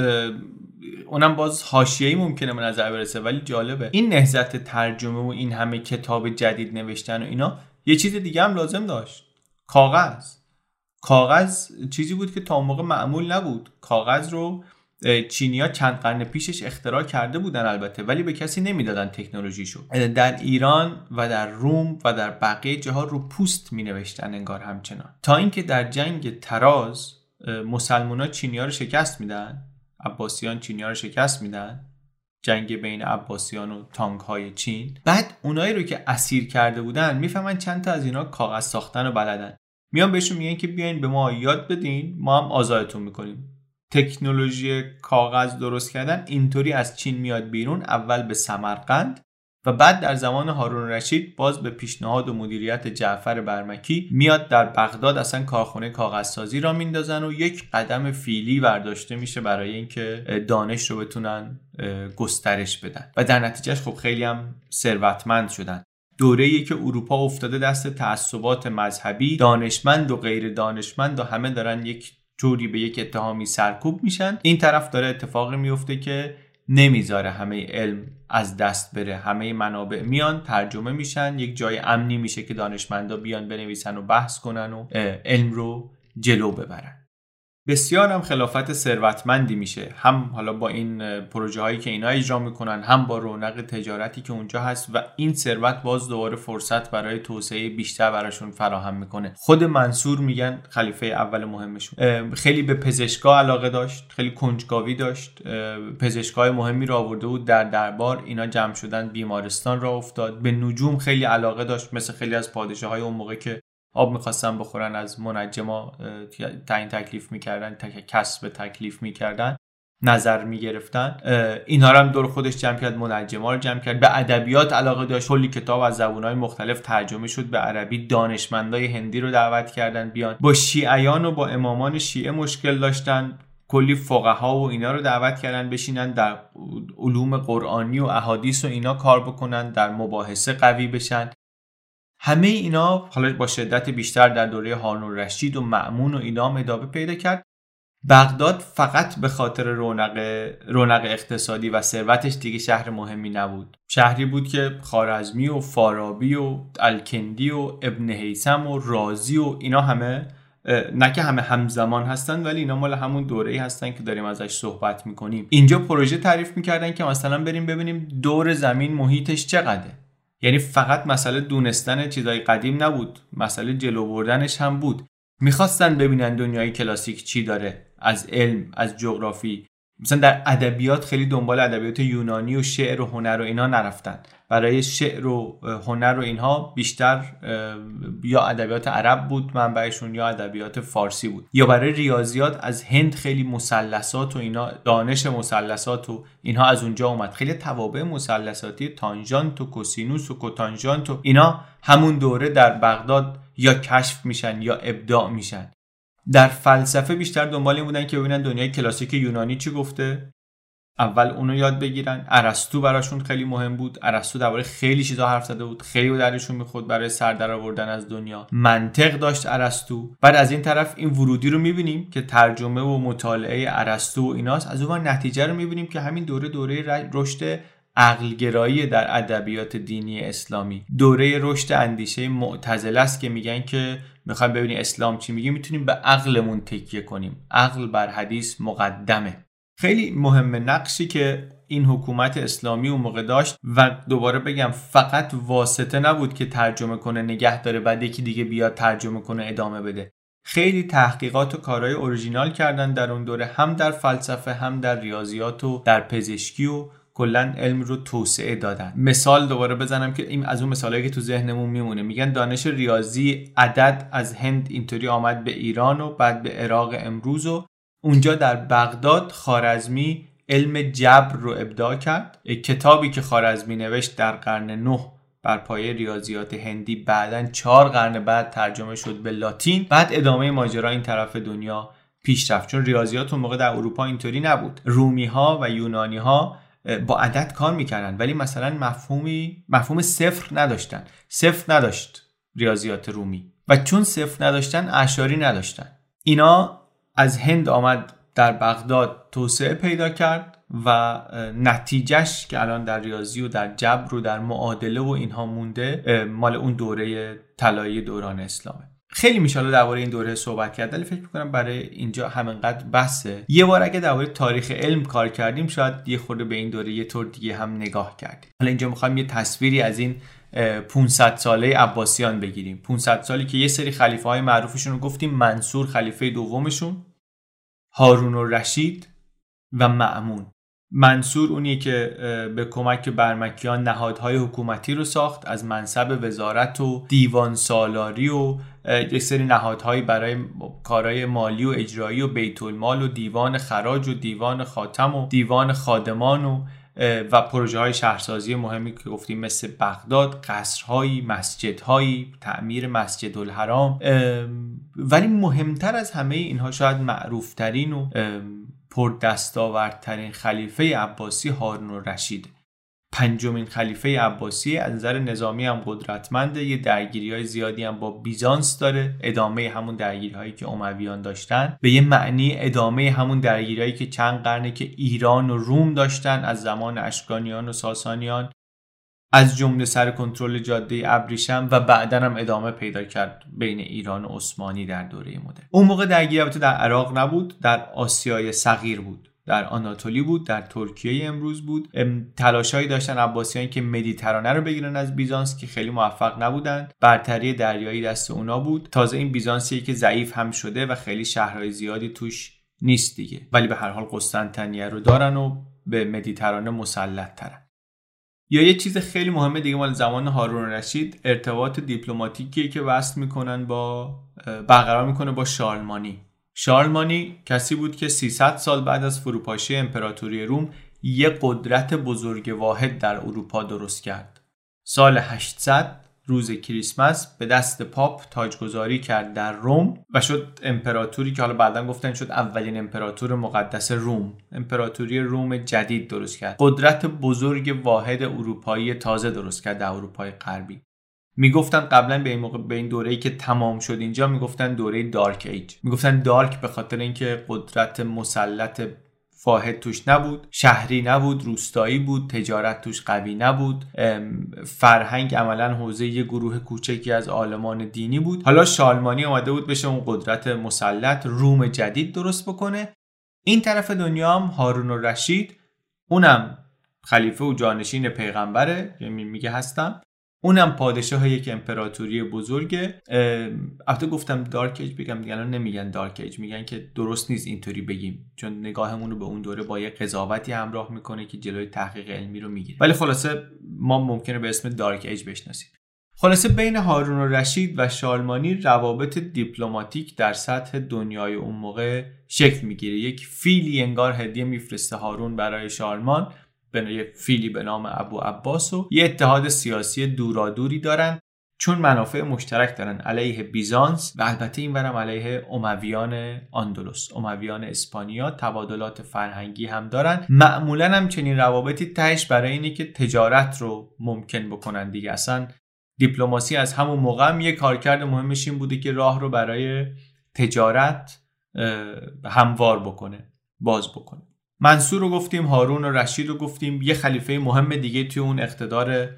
اونم باز حاشیه‌ای ممکنه به نظر برسه ولی جالبه. این نهضت ترجمه و این همه کتاب جدید نوشتن و اینا یه چیز دیگه هم لازم داشت. کاغذ. کاغذ چیزی بود که تا موقع معمول نبود. کاغذ رو چینیا چند قرن پیشش اختراع کرده بودن البته ولی به کسی نمی‌دادن تکنولوژیشو. در ایران و در روم و در بقیه جاها رو پوست می نوشتن انگار همچنان. تا اینکه در جنگ تراز مسلمان ها چینیا رو شکست میدن. عباسیان چینیا رو شکست میدن؟ جنگ بین عباسیان و تانک های چین؟ بعد اونایی رو که اسیر کرده بودن می‌فهمن چند تا از اینا کاغذ ساختن و بلدن. میان بهشون میگن که بیاین به ما یاد بدین ما هم آزادتون می‌کنیم. تکنولوژی کاغذ درست کردن اینطوری از چین میاد بیرون اول به سمرقند و بعد در زمان هارون رشید باز به پیشنهاد و مدیریت جعفر برمکی میاد در بغداد اصلا کارخونه کاغذسازی را میندازن و یک قدم فیلی برداشته میشه برای اینکه دانش رو بتونن گسترش بدن. و در نتیجهش خب خیلی هم ثروتمند شدن. دوره ای که اروپا افتاده دست تعصبات مذهبی دانشمند و غیر دانشمند و همه دارن یک جوری به یک اتهامی سرکوب میشن. این طرف داره اتفاقی میفته که نمی‌ذاره همه علم از دست بره. همه منابع میان ترجمه میشن یک جای امنی میشه که دانشمندا بیان بنویسن و بحث کنن و علم رو جلو ببرن. بسیار هم خلافت ثروتمندی میشه. هم حالا با این پروژه هایی که اینا اجرا می‌کنن هم با رونق تجارتی که اونجا هست و این ثروت باز دوباره فرصت برای توسعه بیشتر براشون فراهم می‌کنه. خود منصور میگن خلیفه اول مهمشون. خیلی به پزشکا علاقه داشت خیلی کنجکاوی داشت. پزشکای مهمی را آورده بود در دربار. اینا جمع شدن بیمارستان را افتاد. به نجوم خیلی علاقه داشت مثل خیلی از پادشاه های اون موقع که آب می‌خواستن بخورن از منجما تعیین تکلیف می‌کردن تک کسب تکلیف می‌کردن نظر می‌گرفتن. اینها رو هم دور خودش جمع کرد منجما رو جمع کرد. به ادبیات علاقه داشت. کلی کتاب از زبونهای مختلف ترجمه شد. به عربی دانشمندای هندی رو دعوت کردن بیان. با شیعیان و با امامان شیعه مشکل داشتن. کلی فقها و اینا رو دعوت کردن بشینن در علوم قرآنی و احادیث و اینا کار بکنن در مباحثه قوی بشن. همه اینا حالا با شدت بیشتر در دوره هارون رشید و معمون و اینا ادامه پیدا کرد. بغداد فقط به خاطر رونق رونق اقتصادی و ثروتش دیگه شهر مهمی نبود. شهری بود که خارزمی و فارابی و الکندی و ابن حیسم و رازی و اینا همه نه که همه همزمان هستن ولی اینا مال همون دوره ای هستن که داریم ازش صحبت می‌کنیم. اینجا پروژه تعریف می‌کردن که مثلا بریم ببینیم دور زمین محیطش چقدره. یعنی فقط مسئله دونستن چیزای قدیم نبود مسئله جلو بردنش هم بود. می‌خواستن ببینن دنیای کلاسیک چی داره از علم از جغرافی. مثلا در ادبیات خیلی دنبال ادبیات یونانی و شعر و هنر و اینا نرفتن. برای شعر و هنر و اینها بیشتر یا ادبیات عرب بود منبعشون یا ادبیات فارسی بود. یا برای ریاضیات از هند خیلی مثلثات و اینا دانش مثلثات و اینها از اونجا اومد. خیلی توابع مثلثاتی تانژانت و کوسینوس و کوتانژانت و اینا همون دوره در بغداد یا کشف میشن یا ابداع میشن. در فلسفه بیشتر دنبال این بودن که ببینن دنیای کلاسیک یونانی چی گفته. اول اونو یاد بگیرن. ارسطو براشون خیلی مهم بود. ارسطو درباره خیلی چیزا حرف زده بود. خیلی درشون می‌خورد برای سر آوردن از دنیا. منطق داشت ارسطو. بعد از این طرف این ورودی رو می‌بینیم که ترجمه و مطالعه ارسطو و ایناست. از اون نتیجه رو می‌بینیم که همین دوره دوره رشد عقلگرایی در ادبیات دینی اسلامی. دوره رشد اندیشه معتزله است که میگن که می‌خوایم ببینیم اسلام چی میگه. می‌تونیم به عقلمون تکیه کنیم. عقل بر حدیث مقدمه. خیلی مهم نقشی که این حکومت اسلامی اون موقع داشت و دوباره بگم فقط واسطه نبود که ترجمه کنه نگه داره بعد یکی دیگه بیاد ترجمه کنه ادامه بده. خیلی تحقیقات و کارهای اورجینال کردن در اون دوره هم در فلسفه هم در ریاضیات و در پزشکی و کلا علم رو توسعه دادن. مثال دوباره بزنم که این از اون مثالایی که تو ذهنمون میمونه. میگن دانش ریاضی عدد از هند اینطوری آمد به ایران و بعد به عراق امروز و اونجا در بغداد خارزمی علم جبر رو ابداع کرد. کتابی که خارزمی نوشت در قرن نه بر پایه ریاضیات هندی بعدا چهار قرن بعد ترجمه شد به لاتین. بعد ادامه ماجرا این طرف دنیا پیش رفت. چون ریاضیات اون موقع در اروپا اینطوری نبود. رومی ها و یونانی ها با عدد کار می‌کردن. ولی مثلا مفهومی مفهوم صفر نداشتن. صفر نداشت ریاضیات رومی. و چون صفر نداشتن اشاری نداشتن. اینا از هند آمد در بغداد توسعه پیدا کرد و نتیجهش که الان در ریاضی و در جبر و در معادله و اینها مونده مال اون دوره طلایی دوران اسلامه. خیلی میشه درباره این دوره صحبت کرد ولی فکر می‌کنم برای اینجا همینقدر بحثه. یه بار اگه درباره تاریخ علم کار کردیم شاید یه خورده به این دوره یه طور دیگه هم نگاه کردیم. حالا اینجا می‌خوایم یه تصویری از این 500 ساله عباسیان بگیریم. 500 سالی که یه سری خلیفه های معروفشون رو گفتیم منصور خلیفه دومشون. هارون و رشید و معمون منصور اونیه که به کمک برمکیان نهادهای حکومتی رو ساخت از منصب وزارت و دیوان سالاری و یک سری نهادهایی برای کارهای مالی و اجرایی و بیت المال و دیوان خراج و دیوان خاتم و دیوان خادمان و و پروژه های شهرسازی مهمی که گفتیم مثل بغداد قصرهایی مسجدهایی تعمیر مسجد الحرام ولی مهمتر از همه اینها شاید معروفترین و پر دستاوردترین خلیفه عباسی هارون رشید پنجمین خلیفه عباسی از نظر نظامی هم قدرتمنده. یه درگیری های زیادی هم با بیزانس داره ادامه همون درگیری هایی که امویان داشتن. به یه معنی ادامه همون درگیری هایی که چند قرنه که ایران و روم داشتن از زمان اشکانیان و ساسانیان. از جمله سر کنترل جاده ابریشم و بعدا هم ادامه پیدا کرد بین ایران و عثمانی در دوره مدرن. اون موقع درگیری البته در عراق نبود در آسیای صغیر بود. در آناتولی بود در ترکیه امروز بود. تلاشهایی داشتن عباسیان که مدیترانه رو بگیرن از بیزانس که خیلی موفق نبودند برتری دریایی دست اونا بود. تازه این بیزانسی که ضعیف هم شده و خیلی شهرهای زیادی توش نیست دیگه. ولی به هر حال قسطنطنیه رو دارن و به مدیترانه مسلط ترن. یا یه چیز خیلی مهمه دیگه مال زمان هارون رشید ارتباط دیپلماتیکی که وصل می‌کنن با برقرار می‌کنه با شارلمانی. شارلمانی کسی بود که 300 سال بعد از فروپاشی امپراتوری روم یه قدرت بزرگ واحد در اروپا درست کرد. سال 800 روز کریسمس به دست پاپ تاجگذاری کرد در روم و شد امپراتوری که حالا بعدا گفتن شد اولین امپراتور مقدس روم. امپراتوری روم جدید درست کرد. قدرت بزرگ واحد اروپایی تازه درست کرد در اروپای غربی. می‌گفتن قبلا به این موقع به این دوره‌ای که تمام شد اینجا می‌گفتن دوره دارک ایج. می‌گفتن دارک به خاطر اینکه قدرت مسلط فاحد توش نبود شهری نبود روستایی بود تجارت توش قوی نبود. فرهنگ عملا حوزه یه گروه کوچکی از عالمان دینی بود. حالا شالمانی آمده بود بشه اون قدرت مسلط روم جدید درست بکنه. این طرف دنیا هم هارون رشید اونم خلیفه و جانشین پیغمبره یعنی میگه هستم. اونم پادشاه یک امپراتوری بزرگه. البته گفتم دارک ایج بگم دیگه نمیگن دارک ایج میگن که درست نیست اینطوری بگیم. چون نگاهمون رو به اون دوره با یه قضاوتی همراه می‌کنه که جلوی تحقیق علمی رو می‌گیره. ولی خلاصه ما ممکنه به اسم دارک ایج بشناسیم. خلاصه بین هارون و رشید و شالمانی روابط دیپلماتیک در سطح دنیای اون موقع شکل می‌گیره. یک فیلی انگار هدیه میفرسته هارون برای شالمان به یه فیلی به نام ابو عباس و یه اتحاد سیاسی دورادوری دارن چون منافع مشترک دارن علیه بیزانس و البته این ورم علیه امویان آندلس امویان اسپانیا تبادلات فرهنگی هم دارن. معمولا هم چنین روابطی تهش برای اینه که تجارت رو ممکن بکنن دیگه. اصلا دیپلماسی از همون موقع هم یه کارکرد مهمش این بوده که راه رو برای تجارت هموار بکنه باز بکنه. منصور رو گفتیم هارون و رشید رو گفتیم. یه خلیفه مهم دیگه توی اون اقتدار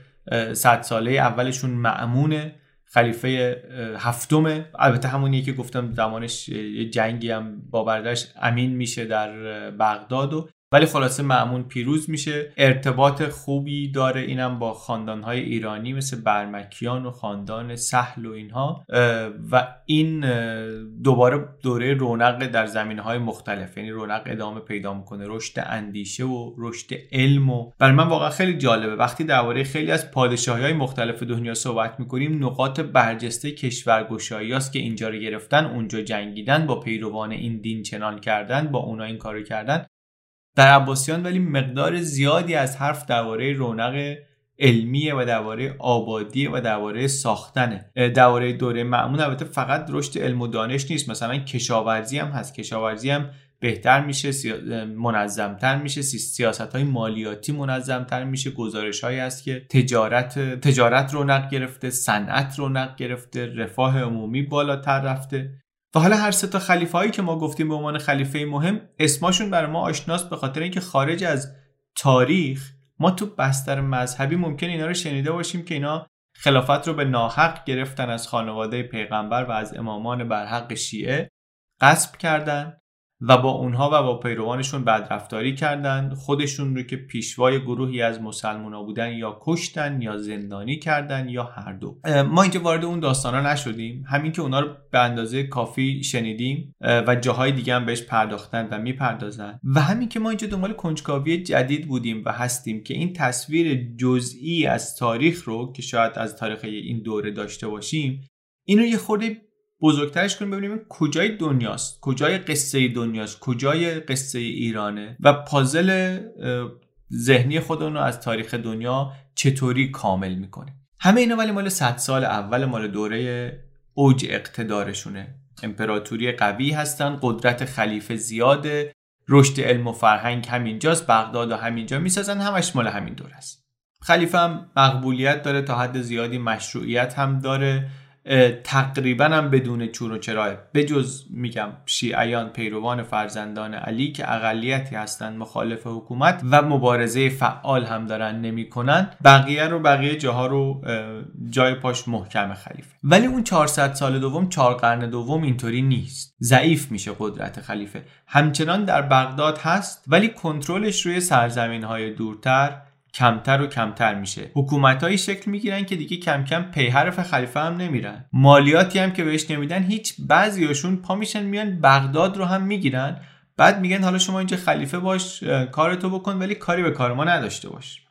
صد ساله اولشون معمونه خلیفه هفتمه. البته همونیه که گفتم زمانش یه جنگی هم با برداشت امین میشه در بغداد. و ولی خلاصه معمون پیروز میشه. ارتباط خوبی داره اینم با خاندانهای ایرانی مثل برمکیان و خاندان سهل و اینها. و این دوباره دوره رونق در زمینه های مختلف. یعنی رونق ادامه پیدا می‌کنه. رشد اندیشه و رشد علم و برای من واقعا خیلی جالبه. وقتی درباره خیلی از پادشاهی های مختلف دنیا صحبت می‌کنیم نقاط برجسته کشورگشایی است که اینجا رو گرفتن اونجا جنگیدن با پیروان این دین چنان کردن با اونا این کارو کردن. در عباسیان ولی مقدار زیادی از حرف درباره رونق علمیه و درباره آبادی و درباره ساختنه. درباره دوره معمون البته فقط رشد علم و دانش نیست. مثلا کشاورزی هم هست. کشاورزی هم بهتر میشه منظمتر میشه. سیاست های مالیاتی منظمتر میشه. گزارش هایی هست که تجارت تجارت رونق گرفته صنعت رونق گرفته رفاه عمومی بالاتر رفته. و حالا هر سه تا خلیفه هایی که ما گفتیم به عنوان خلیفه مهم اسماشون برای ما آشناست به خاطر اینکه خارج از تاریخ ما تو بستر مذهبی ممکن اینا رو شنیده باشیم که اینا خلافت رو به ناحق گرفتن از خانواده پیغمبر و از امامان برحق شیعه قصب کردن. و با اونها و با پیروانشون بدرفتاری کردند. خودشون رو که پیشوای گروهی از مسلمان بودن یا کشتن یا زندانی کردن یا هر دو. ما اینجا وارد اون داستانا نشدیم. همین که اونا رو به اندازه کافی شنیدیم و جاهای دیگه هم بهش پرداختن و می‌پردازن. و همین که ما اینجا دنبال کنجکاوی جدید بودیم و هستیم که این تصویر جزئی از تاریخ رو که شاید از تاریخ این دوره داشته باشیم اینو یه خورده بزرگترش کنیم ببینیم کجای دنیاست کجای قصه دنیاست کجای قصه ایرانه و پازل ذهنی خودمون از تاریخ دنیا چطوری کامل می‌کنه همه اینا ولی مال 100 سال اول مال دوره اوج اقتدارشونه. امپراتوری قوی هستن قدرت خلیفه زیاده رشد علم و فرهنگ همینجاست بغداد و همینجا می‌سازن همش مال همین دور است. خلیفه هم مقبولیت داره تا حد زیادی مشروعیت هم داره. تقریبا هم بدون چور و چراه بجز میگم شیعیان پیروان فرزندان علی که اقلیتی هستند مخالف حکومت و مبارزه فعال هم دارن نمی‌کنن. بقیه رو بقیه جاها رو جای پاش محکم خلیفه. ولی اون 400 سال دوم چهار قرن دوم اینطوری نیست. ضعیف میشه قدرت خلیفه. همچنان در بغداد هست ولی کنترلش روی سرزمین های دورتر کمتر و کمتر میشه. حکومتهایی شکل می‌گیرن که دیگه کم کم پی حرف خلیفه هم نمیرن. مالیاتی هم که بهش نمیدن هیچ بعضیاشون پا میشن میان بغداد رو هم می‌گیرن. بعد میگن حالا شما اینجا خلیفه باش کارتو بکن ولی کاری به کار ما نداشته باش.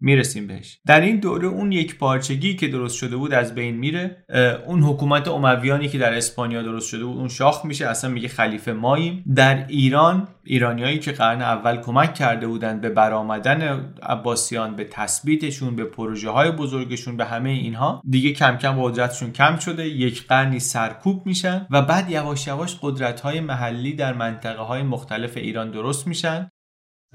می‌رسیم بهش. در این دوره اون یک پارچگی که درست شده بود از بین میره اون حکومت امویانی که در اسپانیا درست شده بود اون شاخ میشه اصلا میگه خلیفه ماییم. در ایران ایرانیایی که قرن اول کمک کرده بودند به برآمدن عباسیان به تثبیتشون به پروژه های بزرگشون به همه اینها دیگه کم کم قدرتشون کم شده یک قرنی سرکوب میشن و بعد یواش یواش قدرت های محلی در منطقه های مختلف ایران درست میشن.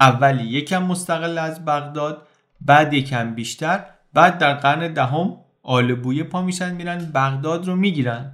اولی یکم مستقل از بغداد بعد یکم بیشتر بعد در قرن دهم آل بویه پا میشن میرن بغداد رو می‌گیرن.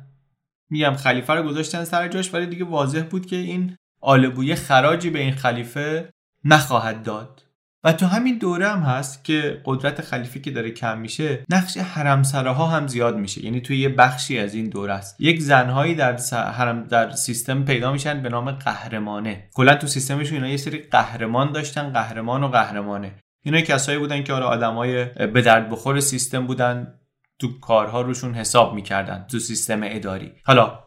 میگم خلیفه رو گذاشتن سر جاش ولی دیگه واضح بود که این آل بویه خراجی به این خلیفه نخواهد داد. و تو همین دوره هم هست که قدرت خلیفه که داره کم میشه نقش حرمسراها هم زیاد میشه. یعنی توی یه بخشی از این دوره است. یک زنهایی در حرم در سیستم پیدا میشن به نام قهرمانه. کلا تو سیستمشون اینا یه سری قهرمان داشتن قهرمان و قهرمانه. اینا کسایی بودن که آره آدمای به درد بخور سیستم بودن تو کارها روشون حساب می‌کردن تو سیستم اداری. حالا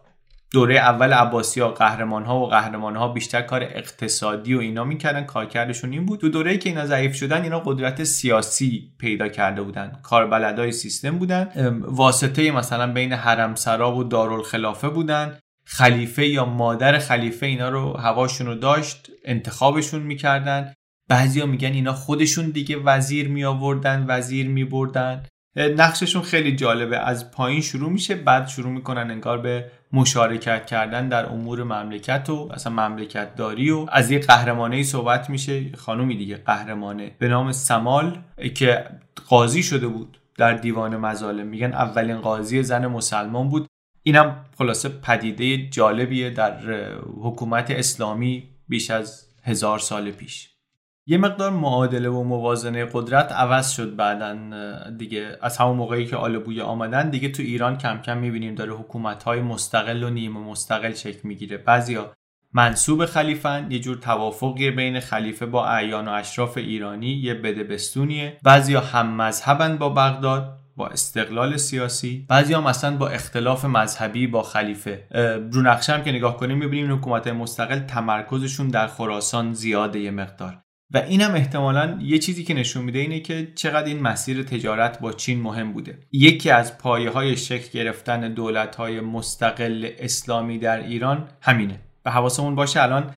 دوره اول عباسی ها قهرمان ها و قهرمان ها بیشتر کار اقتصادی و اینا می‌کردن. کارکردشون این بود. تو دوره که اینا ضعیف شدن اینا قدرت سیاسی پیدا کرده بودن. کاربلدای سیستم بودن. واسطه مثلا بین حرمسرا و دارالخلافه بودن. خلیفه یا مادر خلیفه اینا رو هواشون رو داشت انتخابشون می‌کردن. بعضیا میگن اینا خودشون دیگه وزیر می آوردن وزیر می بردن نقششون خیلی جالبه. از پایین شروع میشه بعد شروع می‌کنن انگار به مشارکت کردن در امور مملکت و اصلا مملکت داری و از یه قهرمانه صحبت میشه. خانومی دیگه قهرمانه به نام سمال که قاضی شده بود در دیوان مظالم. میگن اولین قاضی زن مسلمان بود. اینم خلاصه پدیده جالبیه در حکومت اسلامی بیش از هزار سال پیش. یه مقدار معادله و موازنه قدرت عوض شد بعدا دیگه. از همون موقعی که آلبوی آمدن دیگه تو ایران کم کم می‌بینیم داره حکومت های مستقل و نیمه مستقل شکل می‌گیره. بعضیا منصوب خلیفن یه جور توافقی بین خلیفه با اعیان و اشراف ایرانی یه بده بستونیه بعضیا هم مذهبن با بغداد با استقلال سیاسی. بعضی هم اصلا با اختلاف مذهبی با خلیفه. رو نقشه هم که نگاه کنیم می‌بینیم حکومت مستقل تمرکزشون در خراسان زیاده یه مقدار. و این هم احتمالا یه چیزی که نشون میده اینه که چقدر این مسیر تجارت با چین مهم بوده. یکی از پایه های شکل گرفتن دولت های مستقل اسلامی در ایران همینه. و حواسمون باشه الان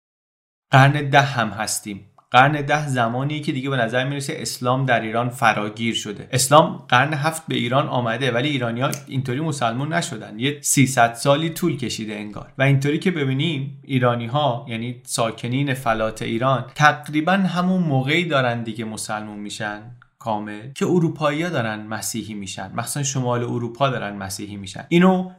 قرن ده هم هستیم. قرن ده زمانی که دیگه به نظر می‌رسه اسلام در ایران فراگیر شده. اسلام قرن هفت به ایران آمده ولی ایرانی ها اینطوری مسلمون نشدن. یه 300 سالی طول کشیده انگار. و اینطوری که ببینیم ایرانی ها یعنی ساکنین فلات ایران تقریبا همون موقعی دارن دیگه مسلمون میشن کامل که اروپایی ها دارن مسیحی میشن. مخصوصا شمال اروپا دارن مسیحی میشن. اینو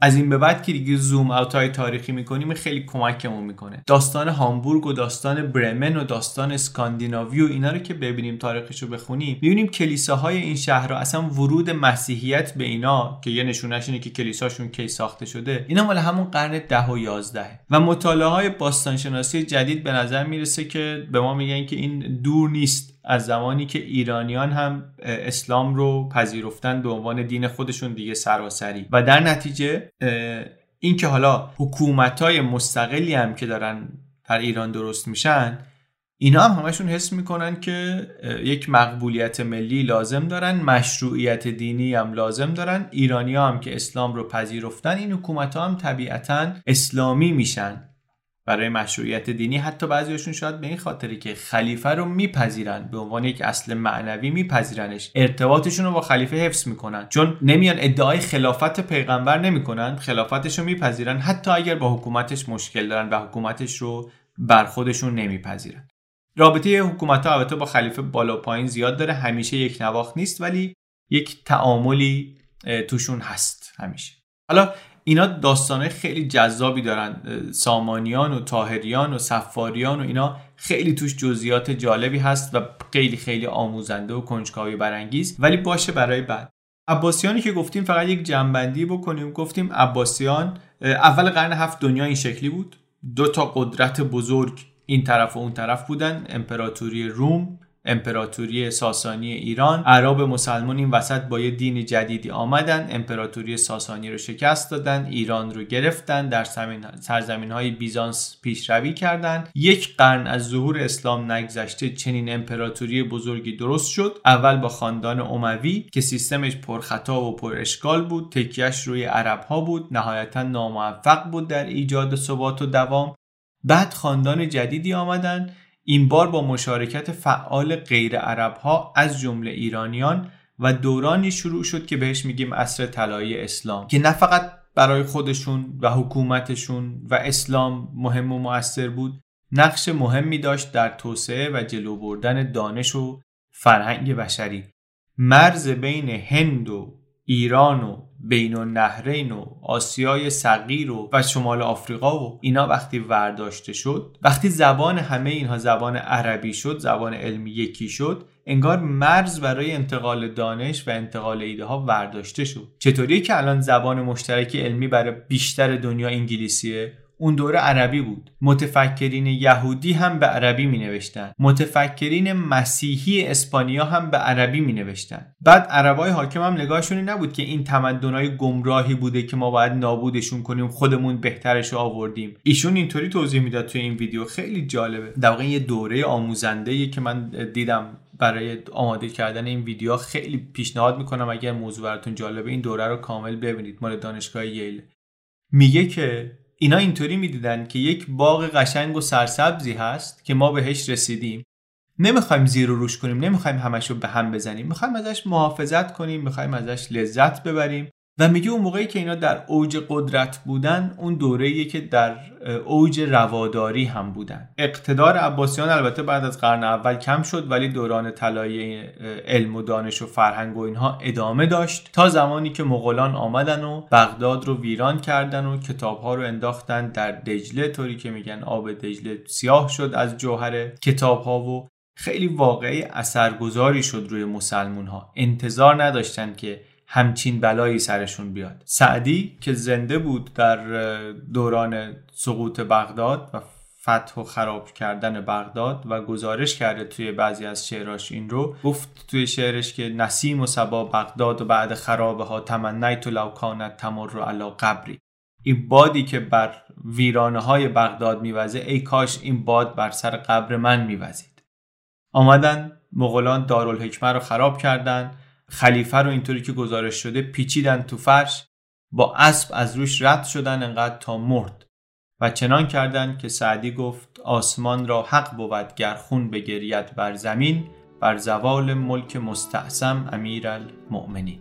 از این به بعد که دیگه زوم اوت های تاریخی می‌کنیم خیلی کمکمون می‌کنه. داستان هامبورگ و داستان برمن و داستان اسکاندیناوی و اینا رو که ببینیم تاریخش رو بخونیم می‌بینیم کلیساهای این شهرها اصلا ورود مسیحیت به اینا که یه نشونش اینه که کلیساشون کی ساخته شده اینا مال همون قرن ده و یازده. و مطالعه های باستانشناسی جدید به نظر می‌رسه که به ما میگن که این دور نیست. از زمانی که ایرانیان هم اسلام رو پذیرفتن به عنوان دین خودشون دیگه سراسری. و در نتیجه اینکه حالا حکومت های مستقلی هم که دارن در ایران درست میشن اینا هم همشون حس می‌کنن که یک مقبولیت ملی لازم دارن مشروعیت دینی هم لازم دارن. ایرانی هم که اسلام رو پذیرفتن این حکومت ها هم طبیعتا اسلامی میشن. برای مشروعیت دینی. حتی بعضیشون شاید به این خاطری که خلیفه رو میپذیرن به عنوان یک اصل معنوی میپذیرنش ارتباطشون رو با خلیفه حفظ می‌کنن. چون نمیان ادعای خلافت پیغمبر نمی‌کنن خلافتش رو میپذیرن حتی اگر با حکومتش مشکل دارن و حکومتش رو بر خودشون نمیپذیرن. رابطه حکومت ها البته با خلیفه بالا پایین زیاد داره همیشه یک نواخت نیست ولی یک تعاملی توشون هست همیشه. حالا اینا داستانه خیلی جذابی دارن. سامانیان و تاهریان و سفاریان و اینا خیلی توش جزئیات جالبی هست و خیلی خیلی آموزنده و کنجکاوی برانگیز ولی باشه برای بعد. عباسیانی که گفتیم فقط یک جنبندی بکنیم. گفتیم عباسیان اول قرن هفت دنیا این شکلی بود. دو تا قدرت بزرگ این طرف و اون طرف بودن امپراتوری روم امپراتوری ساسانی ایران. عرب مسلمان این وسط با یه دین جدیدی آمدن. امپراتوری ساسانی رو شکست دادن. ایران رو گرفتن. در سرزمین های بیزانس پیشروی کردند یک قرن از ظهور اسلام نگذشته چنین امپراتوری بزرگی درست شد. اول با خاندان اموی که سیستمش پرخطا و پر اشکال بود. تکیهش روی عرب ها بود. نهایتا ناموفق بود در ایجاد ثبات و دوام. بعد خاندان جدیدی آمدن. این بار با مشارکت فعال غیر عرب ها از جمله ایرانیان و دورانی شروع شد که بهش میگیم عصر طلایی اسلام که نه فقط برای خودشون و حکومتشون و اسلام مهم و مؤثر بود نقش مهمی داشت در توسعه و جلو بردن دانش و فرهنگ بشری. مرز بین هند و ایران و بین النهرین و آسیای صغیر و, و شمال آفریقا و اینا وقتی ورداشته شد وقتی زبان همه اینها زبان عربی شد زبان علمی یکی شد انگار مرز برای انتقال دانش و انتقال ایده ها ورداشته شد. چطوری که الان زبان مشترک علمی برای بیشتر دنیا انگلیسیه؟ اون دوره عربی بود. متفکرین یهودی هم به عربی می نوشتن متفکرین مسیحی اسپانیا هم به عربی می نوشتن بعد عربای حاکم هم نگاهشون نبود که این تمدنهای گمراهی بوده که ما باید نابودشون کنیم خودمون بهترش آوردیم. ایشون اینطوری توضیح می‌داد توی این ویدیو. خیلی جالبه. در واقع یه دوره آموزنده که من دیدم برای آماده کردن این ویدیو. خیلی پیشنهاد می‌کنم اگر موضوع براتون جالبه این دوره رو کامل ببینید. مال دانشگاه ییل. میگه که اینا اینطوری می‌دیدن که یک باغ قشنگ و سرسبزی هست که ما بهش رسیدیم. نمی‌خوایم زیر و روش کنیم نمی‌خوایم همش رو به هم بزنیم. می‌خوایم ازش محافظت کنیم می‌خوایم ازش لذت ببریم. و میگه اون موقعی که اینا در اوج قدرت بودن اون دوره‌ایه که در اوج رواداری هم بودن. اقتدار عباسیان البته بعد از قرن اول کم شد ولی دوران طلایی علم و دانش و فرهنگ و اینها ادامه داشت. تا زمانی که مغولان آمدن و بغداد رو ویران کردن و کتابها رو انداختن در دجله طوری که میگن آب دجله سیاه شد از جوهر کتابها و خیلی واقعی اثرگذاری شد روی مسلمون ها انتظار نداشتن که همچین بلایی سرشون بیاد. سعدی که زنده بود در دوران سقوط بغداد و فتح و خراب کردن بغداد و گزارش کرده توی بعضی از شعراش این رو گفت توی شعرش که نسیم و سبا بغداد و بعد خرابه ها تمنیت و لو کانت تمر علا قبری. این بادی که بر ویرانه های بغداد میوزه ای کاش این باد بر سر قبر من میوزید. آمدن مغولان دارالحکمه رو خراب کردن. خلیفه رو اینطوری که گزارش شده پیچیدن تو فرش با اسب از روش رد شدن انقدر تا مرد. و چنان کردند که سعدی گفت آسمان را حق بود گر خون بگرید بر زمین بر زوال ملک مستعصم امیر المؤمنین.